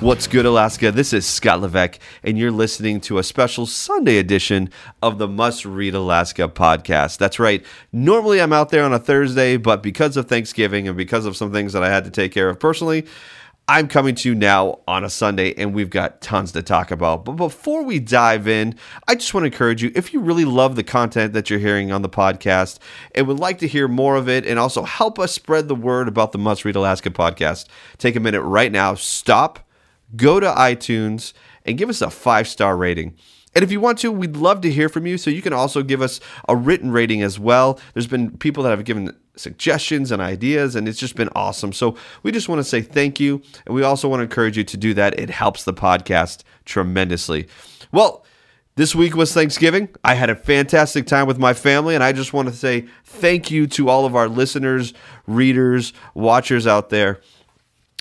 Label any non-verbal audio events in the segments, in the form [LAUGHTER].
What's good, Alaska? This is Scott Levesque, and you're listening to a special Sunday edition of the Must Read Alaska podcast. That's right. Normally, I'm out there on a Thursday, but because of Thanksgiving and because of some things that I had to take care of personally, I'm coming to you now on a Sunday, and we've got tons to talk about. But before we dive in, I just want to encourage you if you really love the content that you're hearing on the podcast and would like to hear more of it, and also help us spread the word about the Must Read Alaska podcast, take a minute right now, stop go to iTunes and give us a five star rating. And if you want to, we'd love to hear from you. So you can also give us a written rating as well. There's been people that have given suggestions and ideas, and it's just been awesome. So we just want to say thank you. And we also want to encourage you to do that. It helps the podcast tremendously. Well, this week was Thanksgiving. I had a fantastic time with my family, and I just want to say thank you to all of our listeners, readers, watchers out there.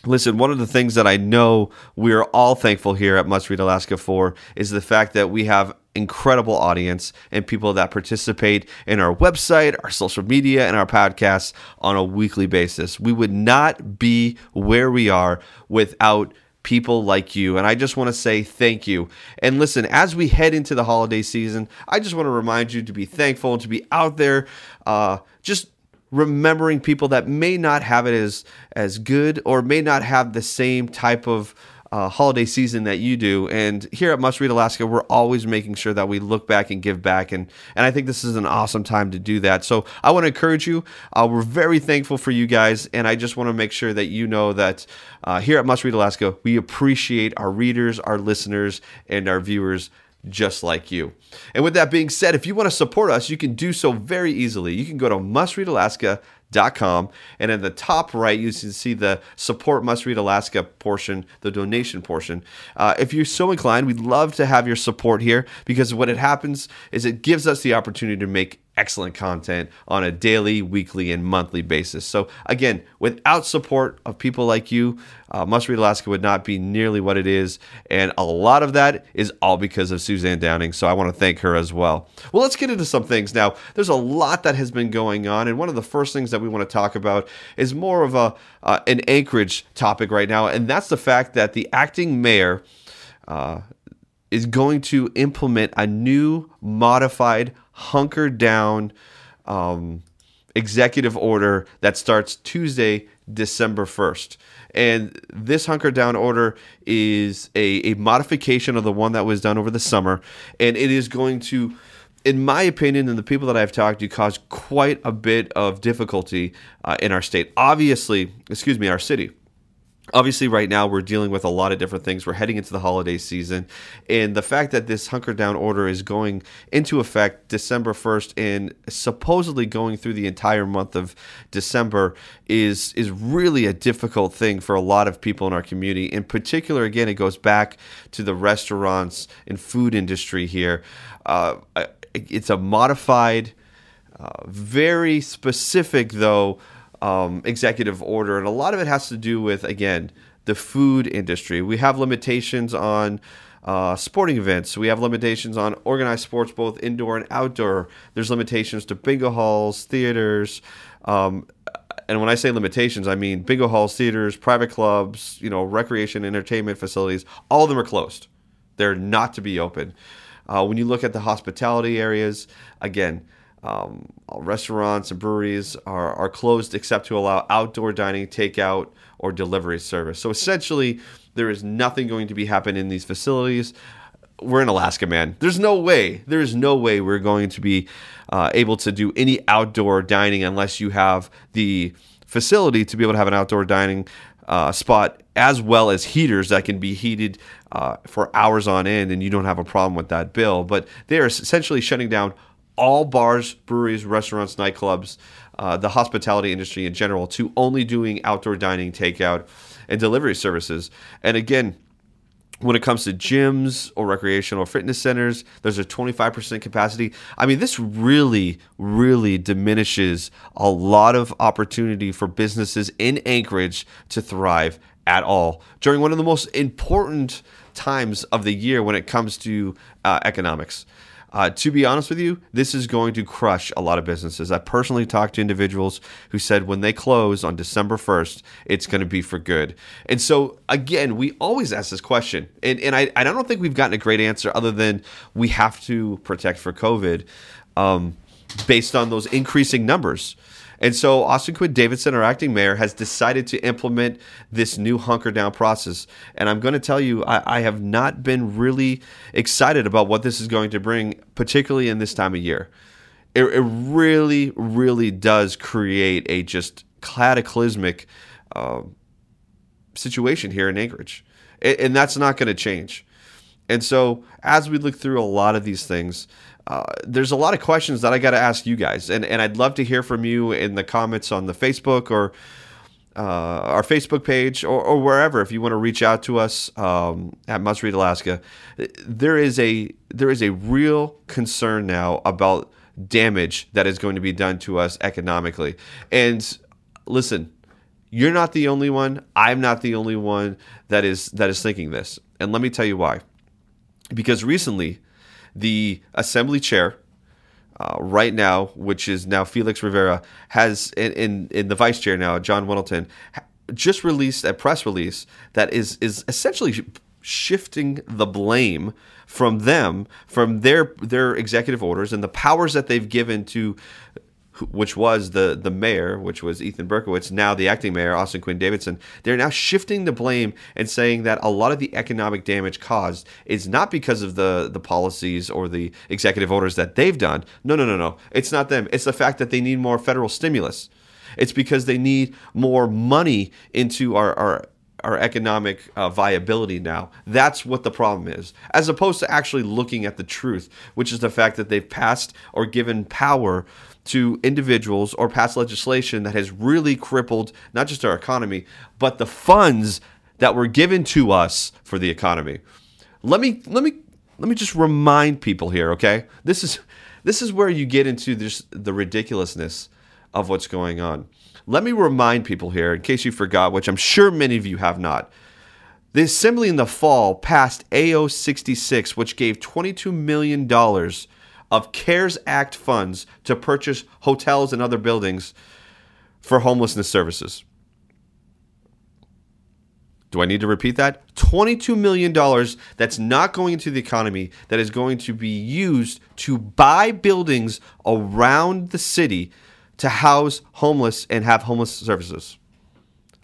Listen, one of the things that I know we're all thankful here at Must Read Alaska for is the fact that we have incredible audience and people that participate in our website, our social media, and our podcasts on a weekly basis. We would not be where we are without people like you. And I just want to say thank you. And listen, as we head into the holiday season, I just want to remind you to be thankful and to be out there uh, just remembering people that may not have it as as good or may not have the same type of uh, holiday season that you do. And here at Must Read Alaska, we're always making sure that we look back and give back. And, and I think this is an awesome time to do that. So I want to encourage you. Uh, we're very thankful for you guys. And I just want to make sure that you know that uh, here at Must Read Alaska, we appreciate our readers, our listeners, and our viewers just like you. And with that being said, if you want to support us, you can do so very easily. You can go to mustreadalaska.com and in the top right you can see the support must read alaska portion the donation portion uh, if you're so inclined we'd love to have your support here because what it happens is it gives us the opportunity to make excellent content on a daily, weekly, and monthly basis. So, again, without support of people like you, uh, Must Read Alaska would not be nearly what it is. And a lot of that is all because of Suzanne Downing. So, I want to thank her as well. Well, let's get into some things now. There's a lot that has been going on. And one of the first things that we want to talk about is more of a uh, an Anchorage topic right now. And that's the fact that the acting mayor, uh, is going to implement a new modified hunker down um, executive order that starts Tuesday, December 1st. And this hunker down order is a, a modification of the one that was done over the summer. And it is going to, in my opinion, and the people that I've talked to, cause quite a bit of difficulty uh, in our state. Obviously, excuse me, our city obviously right now we're dealing with a lot of different things. We're heading into the holiday season. And the fact that this hunker down order is going into effect december 1st and supposedly going through the entire month of december is is really a difficult thing for a lot of people in our community. In particular again it goes back to the restaurants and food industry here. Uh, it's a modified uh, very specific though um, executive order, and a lot of it has to do with again the food industry. We have limitations on uh, sporting events. We have limitations on organized sports, both indoor and outdoor. There's limitations to bingo halls, theaters. Um, and when I say limitations, I mean bingo halls, theaters, private clubs, you know, recreation, entertainment facilities. All of them are closed. They're not to be open. Uh, when you look at the hospitality areas, again, um, restaurants and breweries are, are closed except to allow outdoor dining, takeout, or delivery service. So essentially, there is nothing going to be happening in these facilities. We're in Alaska, man. There's no way. There is no way we're going to be uh, able to do any outdoor dining unless you have the facility to be able to have an outdoor dining uh, spot as well as heaters that can be heated uh, for hours on end, and you don't have a problem with that bill. But they are essentially shutting down all bars, breweries, restaurants, nightclubs, uh, the hospitality industry in general to only doing outdoor dining, takeout, and delivery services. And again, when it comes to gyms or recreational fitness centers, there's a 25% capacity. I mean, this really, really diminishes a lot of opportunity for businesses in Anchorage to thrive at all during one of the most important times of the year when it comes to uh, economics. Uh, to be honest with you, this is going to crush a lot of businesses. I personally talked to individuals who said when they close on December 1st, it's going to be for good. And so, again, we always ask this question, and, and I, I don't think we've gotten a great answer other than we have to protect for COVID um, based on those increasing numbers. And so Austin Quinn Davidson, our acting mayor, has decided to implement this new hunker down process. And I'm going to tell you, I, I have not been really excited about what this is going to bring, particularly in this time of year. It, it really, really does create a just cataclysmic uh, situation here in Anchorage. And that's not going to change. And so, as we look through a lot of these things, uh, there's a lot of questions that I got to ask you guys, and and I'd love to hear from you in the comments on the Facebook or uh, our Facebook page or, or, wherever. If you want to reach out to us um, at Must Read Alaska, there is a there is a real concern now about damage that is going to be done to us economically. And listen, you're not the only one. I'm not the only one that is that is thinking this. And let me tell you why. Because recently the assembly chair uh, right now, which is now Felix Rivera, has in, in, in the vice chair now, John Weddleton, just released a press release that is is essentially shifting the blame from them, from their their executive orders and the powers that they've given to which was the the mayor, which was Ethan Berkowitz, now the acting mayor, Austin Quinn Davidson, they're now shifting the blame and saying that a lot of the economic damage caused is not because of the the policies or the executive orders that they've done. No, no, no, no. It's not them. It's the fact that they need more federal stimulus. It's because they need more money into our, our our economic uh, viability now. That's what the problem is, as opposed to actually looking at the truth, which is the fact that they've passed or given power to individuals or passed legislation that has really crippled not just our economy, but the funds that were given to us for the economy. Let me let me let me just remind people here, okay? This is this is where you get into this the ridiculousness of what's going on. Let me remind people here, in case you forgot, which I'm sure many of you have not. The Assembly in the fall passed AO 66, which gave $22 million of CARES Act funds to purchase hotels and other buildings for homelessness services. Do I need to repeat that? $22 million that's not going into the economy, that is going to be used to buy buildings around the city to house homeless and have homeless services.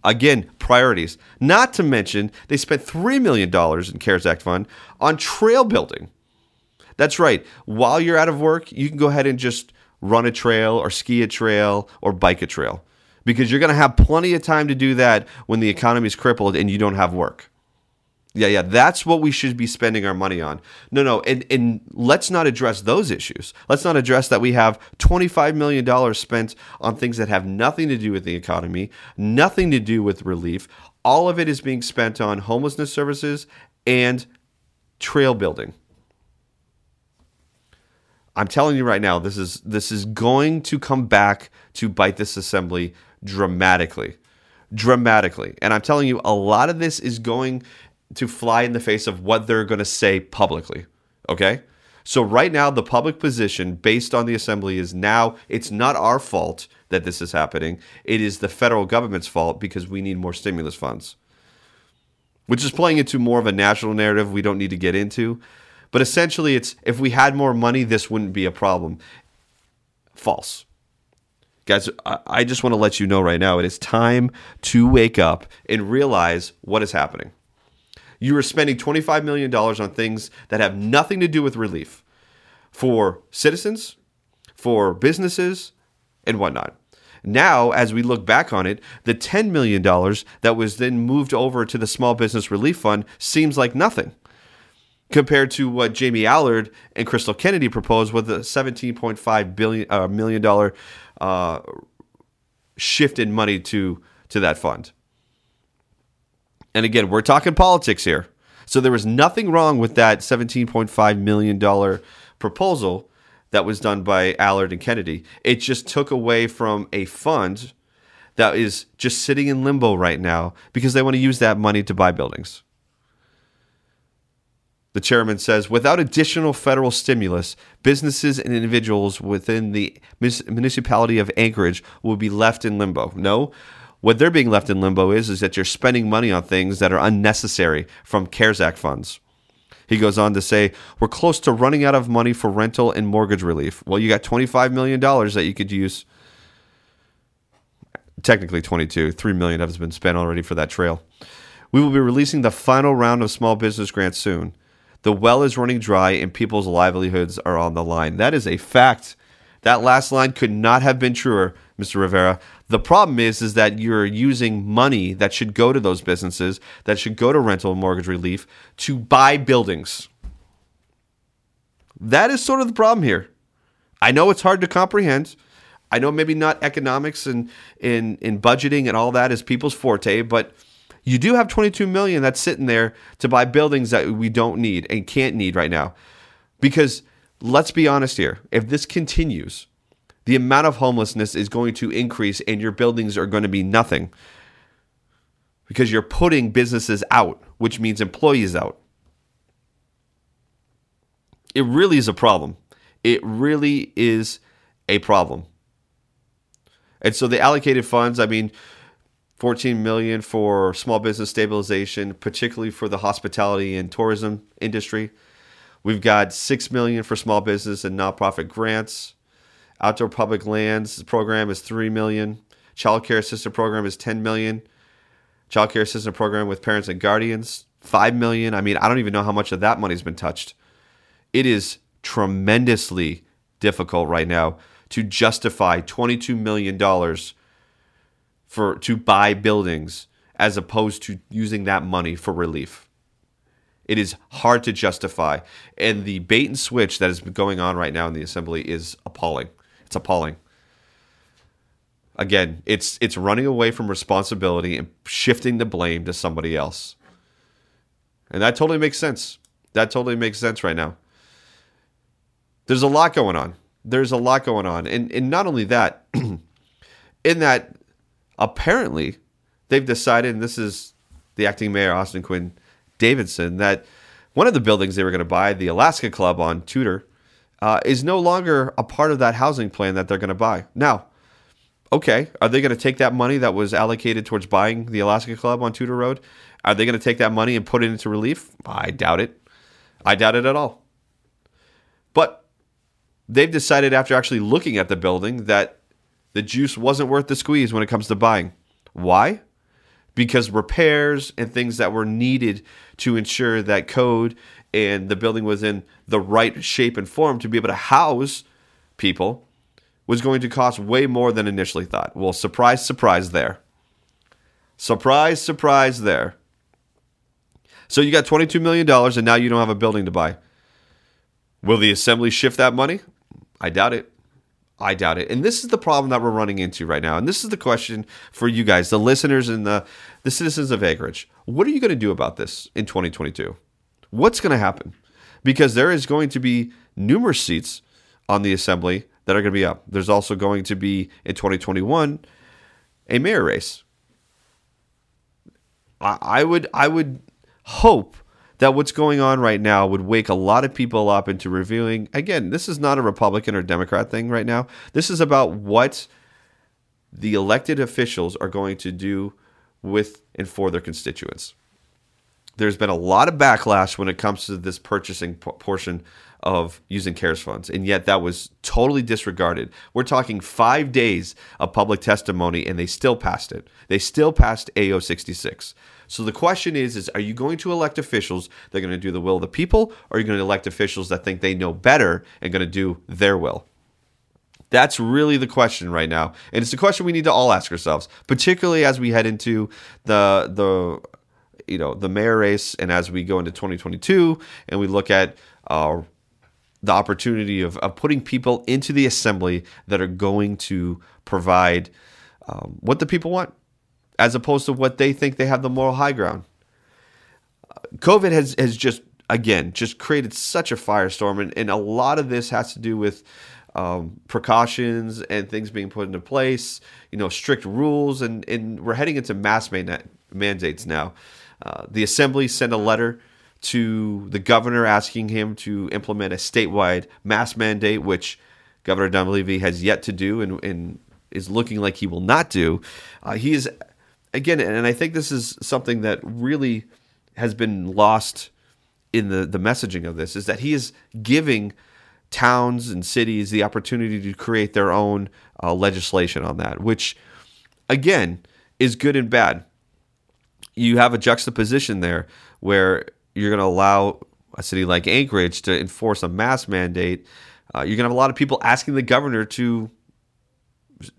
Again, priorities. Not to mention, they spent $3 million in CARES Act fund on trail building. That's right. While you're out of work, you can go ahead and just run a trail or ski a trail or bike a trail because you're going to have plenty of time to do that when the economy is crippled and you don't have work. Yeah, yeah, that's what we should be spending our money on. No, no, and, and let's not address those issues. Let's not address that we have $25 million spent on things that have nothing to do with the economy, nothing to do with relief. All of it is being spent on homelessness services and trail building. I'm telling you right now, this is this is going to come back to bite this assembly dramatically. Dramatically. And I'm telling you, a lot of this is going to fly in the face of what they're going to say publicly. Okay? So right now the public position based on the assembly is now it's not our fault that this is happening. It is the federal government's fault because we need more stimulus funds. Which is playing into more of a national narrative we don't need to get into. But essentially, it's if we had more money, this wouldn't be a problem. False. Guys, I just want to let you know right now it is time to wake up and realize what is happening. You are spending $25 million on things that have nothing to do with relief for citizens, for businesses, and whatnot. Now, as we look back on it, the $10 million that was then moved over to the Small Business Relief Fund seems like nothing. compared to what Jamie Allard and Crystal Kennedy proposed with a 17.5 billion uh, million dollar uh, shift in money to to that fund. And again, we're talking politics here. So there was nothing wrong with that 17.5 million dollar proposal that was done by Allard and Kennedy. It just took away from a fund that is just sitting in limbo right now because they want to use that money to buy buildings. The chairman says without additional federal stimulus, businesses and individuals within the municipality of Anchorage will be left in limbo. No, what they're being left in limbo is, is that you're spending money on things that are unnecessary from CARES Act funds. He goes on to say, We're close to running out of money for rental and mortgage relief. Well, you got $25 million that you could use. Technically 22, 3 million has been spent already for that trail. We will be releasing the final round of small business grants soon. The well is running dry and people's livelihoods are on the line. That is a fact. That last line could not have been truer, Mr. Rivera. The problem is, is that you're using money that should go to those businesses, that should go to rental and mortgage relief, to buy buildings. That is sort of the problem here. I know it's hard to comprehend. I know maybe not economics and in, in budgeting and all that is people's forte, but you do have 22 million that's sitting there to buy buildings that we don't need and can't need right now. Because let's be honest here, if this continues, the amount of homelessness is going to increase and your buildings are going to be nothing. Because you're putting businesses out, which means employees out. It really is a problem. It really is a problem. And so the allocated funds, I mean, 14 million for small business stabilization, particularly for the hospitality and tourism industry. We've got 6 million for small business and nonprofit grants. Outdoor public lands program is 3 million. Child care assistant program is 10 million. Child care assistant program with parents and guardians 5 million. I mean, I don't even know how much of that money's been touched. It is tremendously difficult right now to justify 22 million dollars for to buy buildings as opposed to using that money for relief. It is hard to justify. And the bait and switch that is going on right now in the assembly is appalling. It's appalling. Again, it's it's running away from responsibility and shifting the blame to somebody else. And that totally makes sense. That totally makes sense right now. There's a lot going on. There's a lot going on. And and not only that, [CLEARS THROAT] in that apparently they've decided, and this is the acting mayor, Austin Quinn Davidson, that one of the buildings they were going to buy, the Alaska Club on Tudor, uh, is no longer a part of that housing plan that they're going to buy. Now, okay, are they going to take that money that was allocated towards buying the Alaska Club on Tudor Road? Are they going to take that money and put it into relief? I doubt it. I doubt it at all. But they've decided after actually looking at the building that the juice wasn't worth the squeeze when it comes to buying. Why? Because repairs and things that were needed to ensure that code and the building was in the right shape and form to be able to house people was going to cost way more than initially thought. Well, surprise, surprise there. Surprise, surprise there. So you got $22 million and now you don't have a building to buy. Will the assembly shift that money? I doubt it. I doubt it. And this is the problem that we're running into right now. And this is the question for you guys, the listeners and the, the citizens of Anchorage. What are you going to do about this in 2022? What's going to happen? Because there is going to be numerous seats on the assembly that are going to be up. There's also going to be in 2021 a mayor race. I, I would I would hope that what's going on right now would wake a lot of people up into reviewing. Again, this is not a Republican or Democrat thing right now. This is about what the elected officials are going to do with and for their constituents. There's been a lot of backlash when it comes to this purchasing portion of using CARES funds, and yet that was totally disregarded. We're talking five days of public testimony, and they still passed it. They still passed AO 66. So the question is, is are you going to elect officials that are going to do the will of the people, or are you going to elect officials that think they know better and going to do their will? That's really the question right now, and it's a question we need to all ask ourselves, particularly as we head into the the you know the mayor race, and as we go into 2022, and we look at uh, the opportunity of, of putting people into the assembly that are going to provide um, what the people want, as opposed to what they think they have the moral high ground. COVID has has just again just created such a firestorm, and, and a lot of this has to do with um, precautions and things being put into place. You know, strict rules, and and we're heading into mass man- mandates now. Uh, the assembly sent a letter to the governor asking him to implement a statewide mask mandate, which Governor Dunleavy has yet to do and, and is looking like he will not do. Uh, he is, again, and I think this is something that really has been lost in the, the messaging of this, is that he is giving towns and cities the opportunity to create their own uh, legislation on that, which, again, is good and bad. You have a juxtaposition there where you're going to allow a city like Anchorage to enforce a mask mandate. Uh, you're going to have a lot of people asking the governor to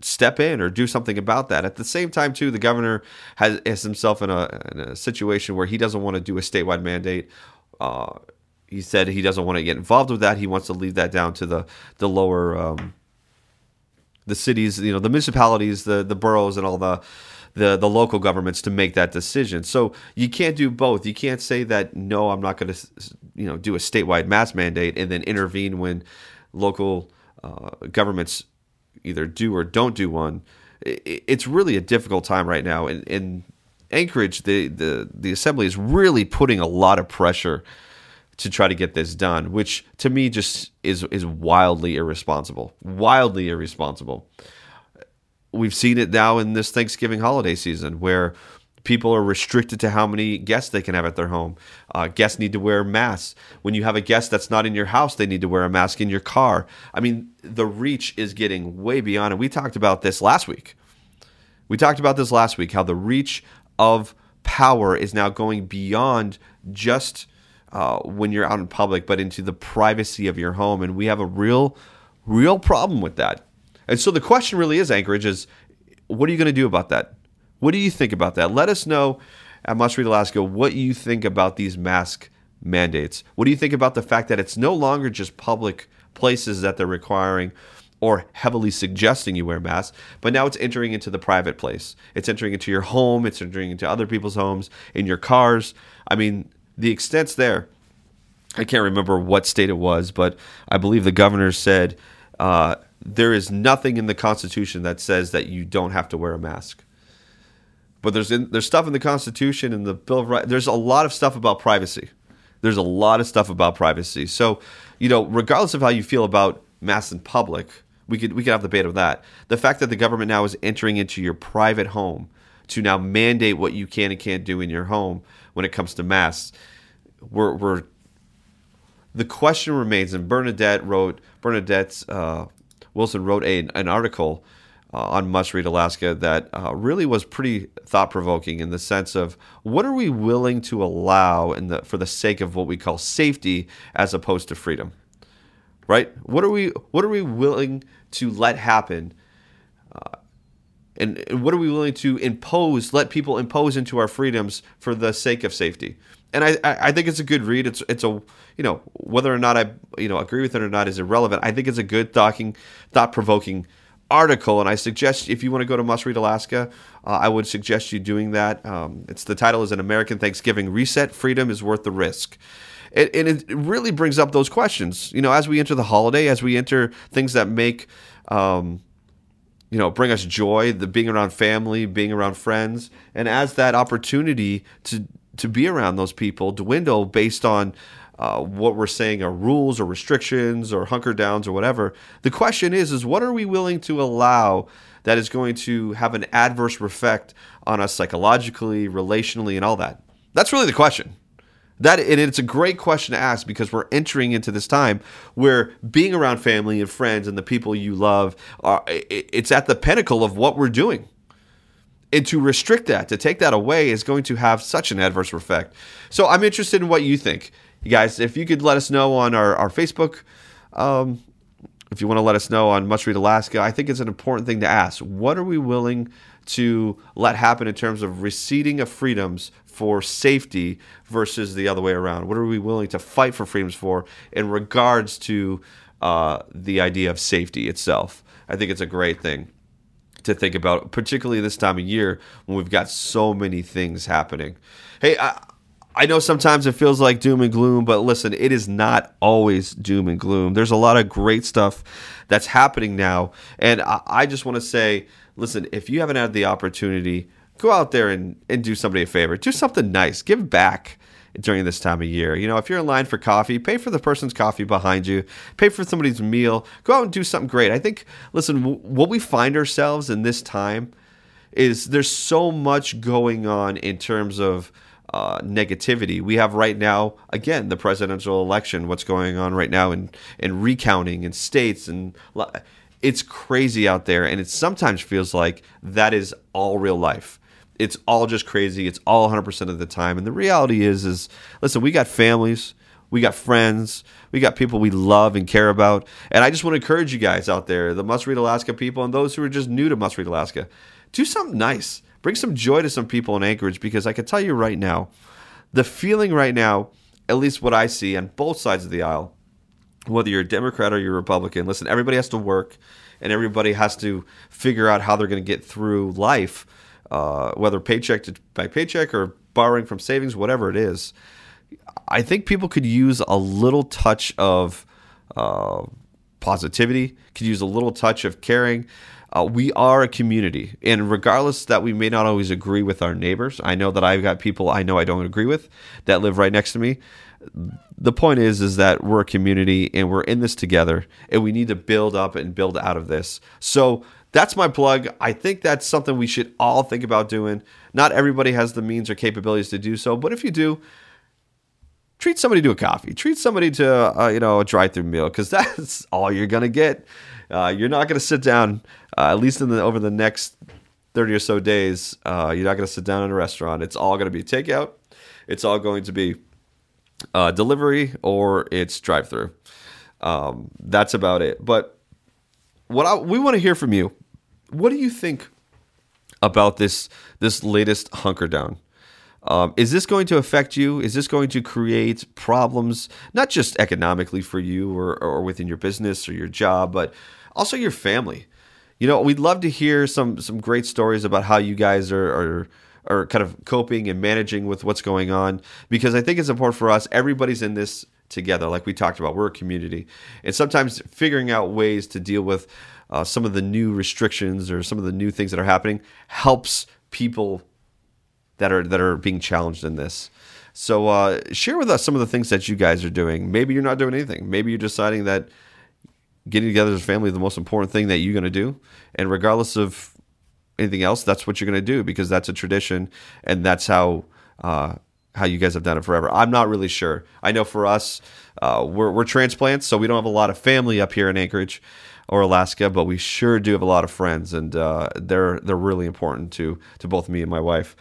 step in or do something about that. At the same time, too, the governor has, has himself in a, in a, situation where he doesn't want to do a statewide mandate. Uh, he said he doesn't want to get involved with that. He wants to leave that down to the the lower um, the cities, you know, the municipalities, the the boroughs, and all the the the local governments to make that decision. So you can't do both. You can't say that no, I'm not going to you know do a statewide mask mandate and then intervene when local uh, governments either do or don't do one. It's really a difficult time right now. And in Anchorage, the, the the assembly is really putting a lot of pressure to try to get this done, which to me just is is wildly irresponsible. Wildly irresponsible we've seen it now in this Thanksgiving holiday season where people are restricted to how many guests they can have at their home. Uh, guests need to wear masks. When you have a guest that's not in your house, they need to wear a mask in your car. I mean, the reach is getting way beyond. And we talked about this last week. We talked about this last week how the reach of power is now going beyond just uh, when you're out in public, but into the privacy of your home. And we have a real, real problem with that. And so the question really is, Anchorage, is what are you going to do about that? What do you think about that? Let us know at Must Read Alaska what you think about these mask mandates. What do you think about the fact that it's no longer just public places that they're requiring or heavily suggesting you wear masks, but now it's entering into the private place. It's entering into your home, it's entering into other people's homes, in your cars. I mean, the extent's there. I can't remember what state it was, but I believe the governor said uh, there is nothing in the Constitution that says that you don't have to wear a mask. But there's in, there's stuff in the Constitution and the Bill of Rights. There's a lot of stuff about privacy. There's a lot of stuff about privacy. So, you know, regardless of how you feel about masks in public, we could we could have the debate of that. The fact that the government now is entering into your private home to now mandate what you can and can't do in your home when it comes to masks, we're, we're the question remains. And Bernadette wrote Bernadette's uh, Wilson wrote a, an article uh, on Must Read Alaska that uh, really was pretty thought provoking in the sense of what are we willing to allow in the, for the sake of what we call safety as opposed to freedom, right? What are we what are we willing to let happen? Uh, and, and what are we willing to impose, let people impose into our freedoms for the sake of safety? and I, I think it's a good read. It's it's a you know whether or not I you know agree with it or not is irrelevant. I think it's a good talking, thought provoking article, and I suggest if you want to go to Must Read Alaska, uh, I would suggest you doing that. Um, it's the title is an American Thanksgiving Reset: Freedom is Worth the Risk. It, and it really brings up those questions. You know, as we enter the holiday, as we enter things that make um, you know bring us joy the being around family being around friends and as that opportunity to to be around those people dwindle based on uh, what we're saying are rules or restrictions or hunker downs or whatever. The question is, is what are we willing to allow that is going to have an adverse effect on us psychologically, relationally, and all that? That's really the question. That and it's a great question to ask because we're entering into this time where being around family and friends and the people you love are it's at the pinnacle of what we're doing and to restrict that, to take that away, is going to have such an adverse effect. So I'm interested in what you think. You guys, if you could let us know on our, our Facebook, um, if you want to let us know on Must Read Alaska, I think it's an important thing to ask. What are we willing to let happen in terms of receding of freedoms for safety versus the other way around? What are we willing to fight for freedoms for in regards to uh, the idea of safety itself? I think it's a great thing to think about, particularly this time of year when we've got so many things happening. Hey, I, I know sometimes it feels like doom and gloom, but listen, it is not always doom and gloom. There's a lot of great stuff that's happening now. And I, just want to say, listen, if you haven't had the opportunity, go out there and, and do somebody a favor. Do something nice. Give back during this time of year. You know, if you're in line for coffee, pay for the person's coffee behind you, pay for somebody's meal, go out and do something great. I think, listen, w- what we find ourselves in this time is there's so much going on in terms of uh, negativity. We have right now, again, the presidential election, what's going on right now in, in recounting in states and it's crazy out there. And it sometimes feels like that is all real life. It's all just crazy. It's all 100% of the time. And the reality is is listen we got families we got friends we got people we love and care about. And i just want to encourage you guys out there the must read alaska people and those who are just new to must read alaska do something nice bring some joy to some people in anchorage because i can tell you right now the feeling right now at least what i see on both sides of the aisle whether you're a Democrat or you're a Republican, listen, everybody has to work and everybody has to figure out how they're going to get through life, uh, whether paycheck to, by paycheck or borrowing from savings, whatever it is. I think people could use a little touch of uh, positivity, could use a little touch of caring. Uh, we are a community, and regardless that we may not always agree with our neighbors, I know that I've got people I know I don't agree with that live right next to me. The point is is that we're a community and we're in this together and we need to build up and build out of this. So that's my plug. I think that's something we should all think about doing. Not everybody has the means or capabilities to do so but if you do treat somebody to a coffee treat somebody to uh, you know a drive-through meal because [LAUGHS] that's all you're gonna get uh, you're not gonna sit down uh, at least in the over the next 30 or so days uh, you're not gonna sit down in a restaurant it's all gonna be takeout it's all going to be uh, delivery or it's drive through. Um, that's about it. But what I, we want to hear from you. What do you think about this this latest hunker down? Um, is this going to affect you? Is this going to create problems, not just economically for you or, or within your business or your job, but also your family? You know, we'd love to hear some some great stories about how you guys are, are or kind of coping and managing with what's going on because I think it's important for us. Everybody's in this together, like we talked about. We're a community, and sometimes figuring out ways to deal with uh, some of the new restrictions or some of the new things that are happening helps people that are that are being challenged in this. So uh, share with us some of the things that you guys are doing. Maybe you're not doing anything. Maybe you're deciding that getting together as a family is the most important thing that you're going to do, and regardless of anything else, that's what you're going to do because that's a tradition and that's how uh, how you guys have done it forever. I'm not really sure. I know for us, uh, we're, we're transplants, so we don't have a lot of family up here in Anchorage or Alaska, but we sure do have a lot of friends, and uh, they're they're really important to to both me and my wife.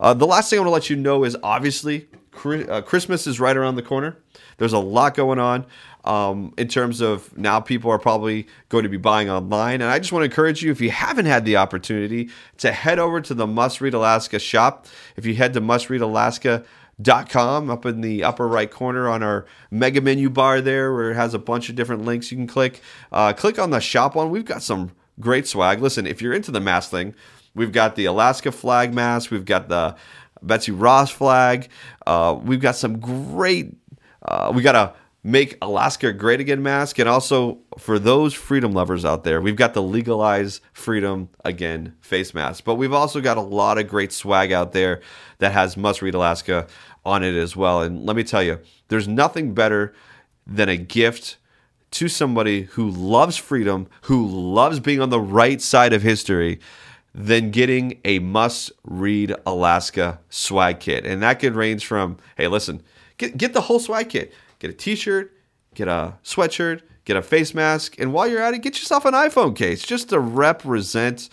Uh, the last thing I want to let you know is obviously uh, Christmas is right around the corner. There's a lot going on um, in terms of now people are probably going to be buying online. And I just want to encourage you, if you haven't had the opportunity, to head over to the Must Read Alaska shop. If you head to mustreadalaska.com up in the upper right corner on our mega menu bar there, where it has a bunch of different links you can click, uh, click on the shop one. We've got some great swag. Listen, if you're into the mask thing, we've got the Alaska flag mask, we've got the Betsy Ross flag. Uh, we've got some great. Uh, we got a make Alaska great again mask, and also for those freedom lovers out there, we've got the legalize freedom again face mask. But we've also got a lot of great swag out there that has must read Alaska on it as well. And let me tell you, there's nothing better than a gift to somebody who loves freedom, who loves being on the right side of history than getting a must read Alaska swag kit. And that could range from, hey, listen, get, get the whole swag kit. Get a t shirt, get a sweatshirt, get a face mask, and while you're at it, get yourself an iPhone case just to represent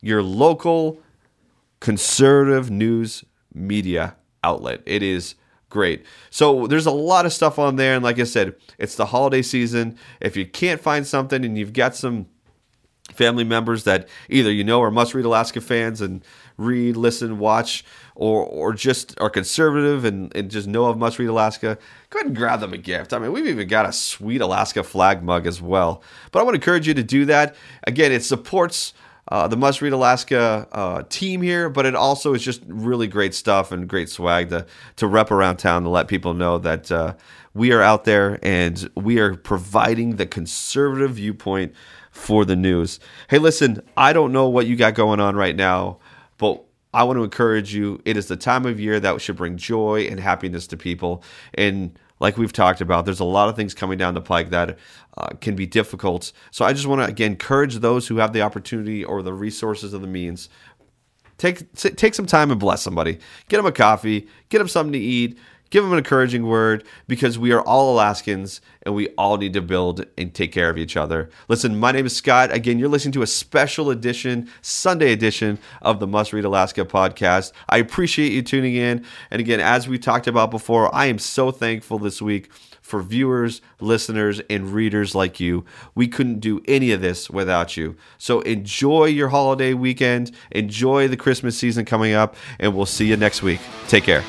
your local conservative news media outlet. It is great. So there's a lot of stuff on there. And like I said, it's the holiday season. If you can't find something and you've got some family members that either you know are must read Alaska fans and read, listen, watch, or or just are conservative and, and just know of must read Alaska, go ahead and grab them a gift. I mean, we've even got a sweet Alaska flag mug as well. But I to encourage you to do that. Again, it supports uh, the Must Read Alaska uh, team here, but it also is just really great stuff and great swag to to rep around town to let people know that uh, we are out there and we are providing the conservative viewpoint for the news. Hey, listen, I don't know what you got going on right now, but I want to encourage you. It is the time of year that should bring joy and happiness to people. And like we've talked about, there's a lot of things coming down the pike that uh, can be difficult. So I just want to again encourage those who have the opportunity or the resources or the means. Take take some time and bless somebody. Get them a coffee. Get them something to eat give them an encouraging word because we are all Alaskans and we all need to build and take care of each other. Listen, my name is Scott. Again, you're listening to a special edition, Sunday edition of the Must Read Alaska podcast. I appreciate you tuning in. And again, as we talked about before, I am so thankful this week for viewers, listeners, and readers like you. We couldn't do any of this without you. So enjoy your holiday weekend, enjoy the Christmas season coming up, and we'll see you next week. Take care.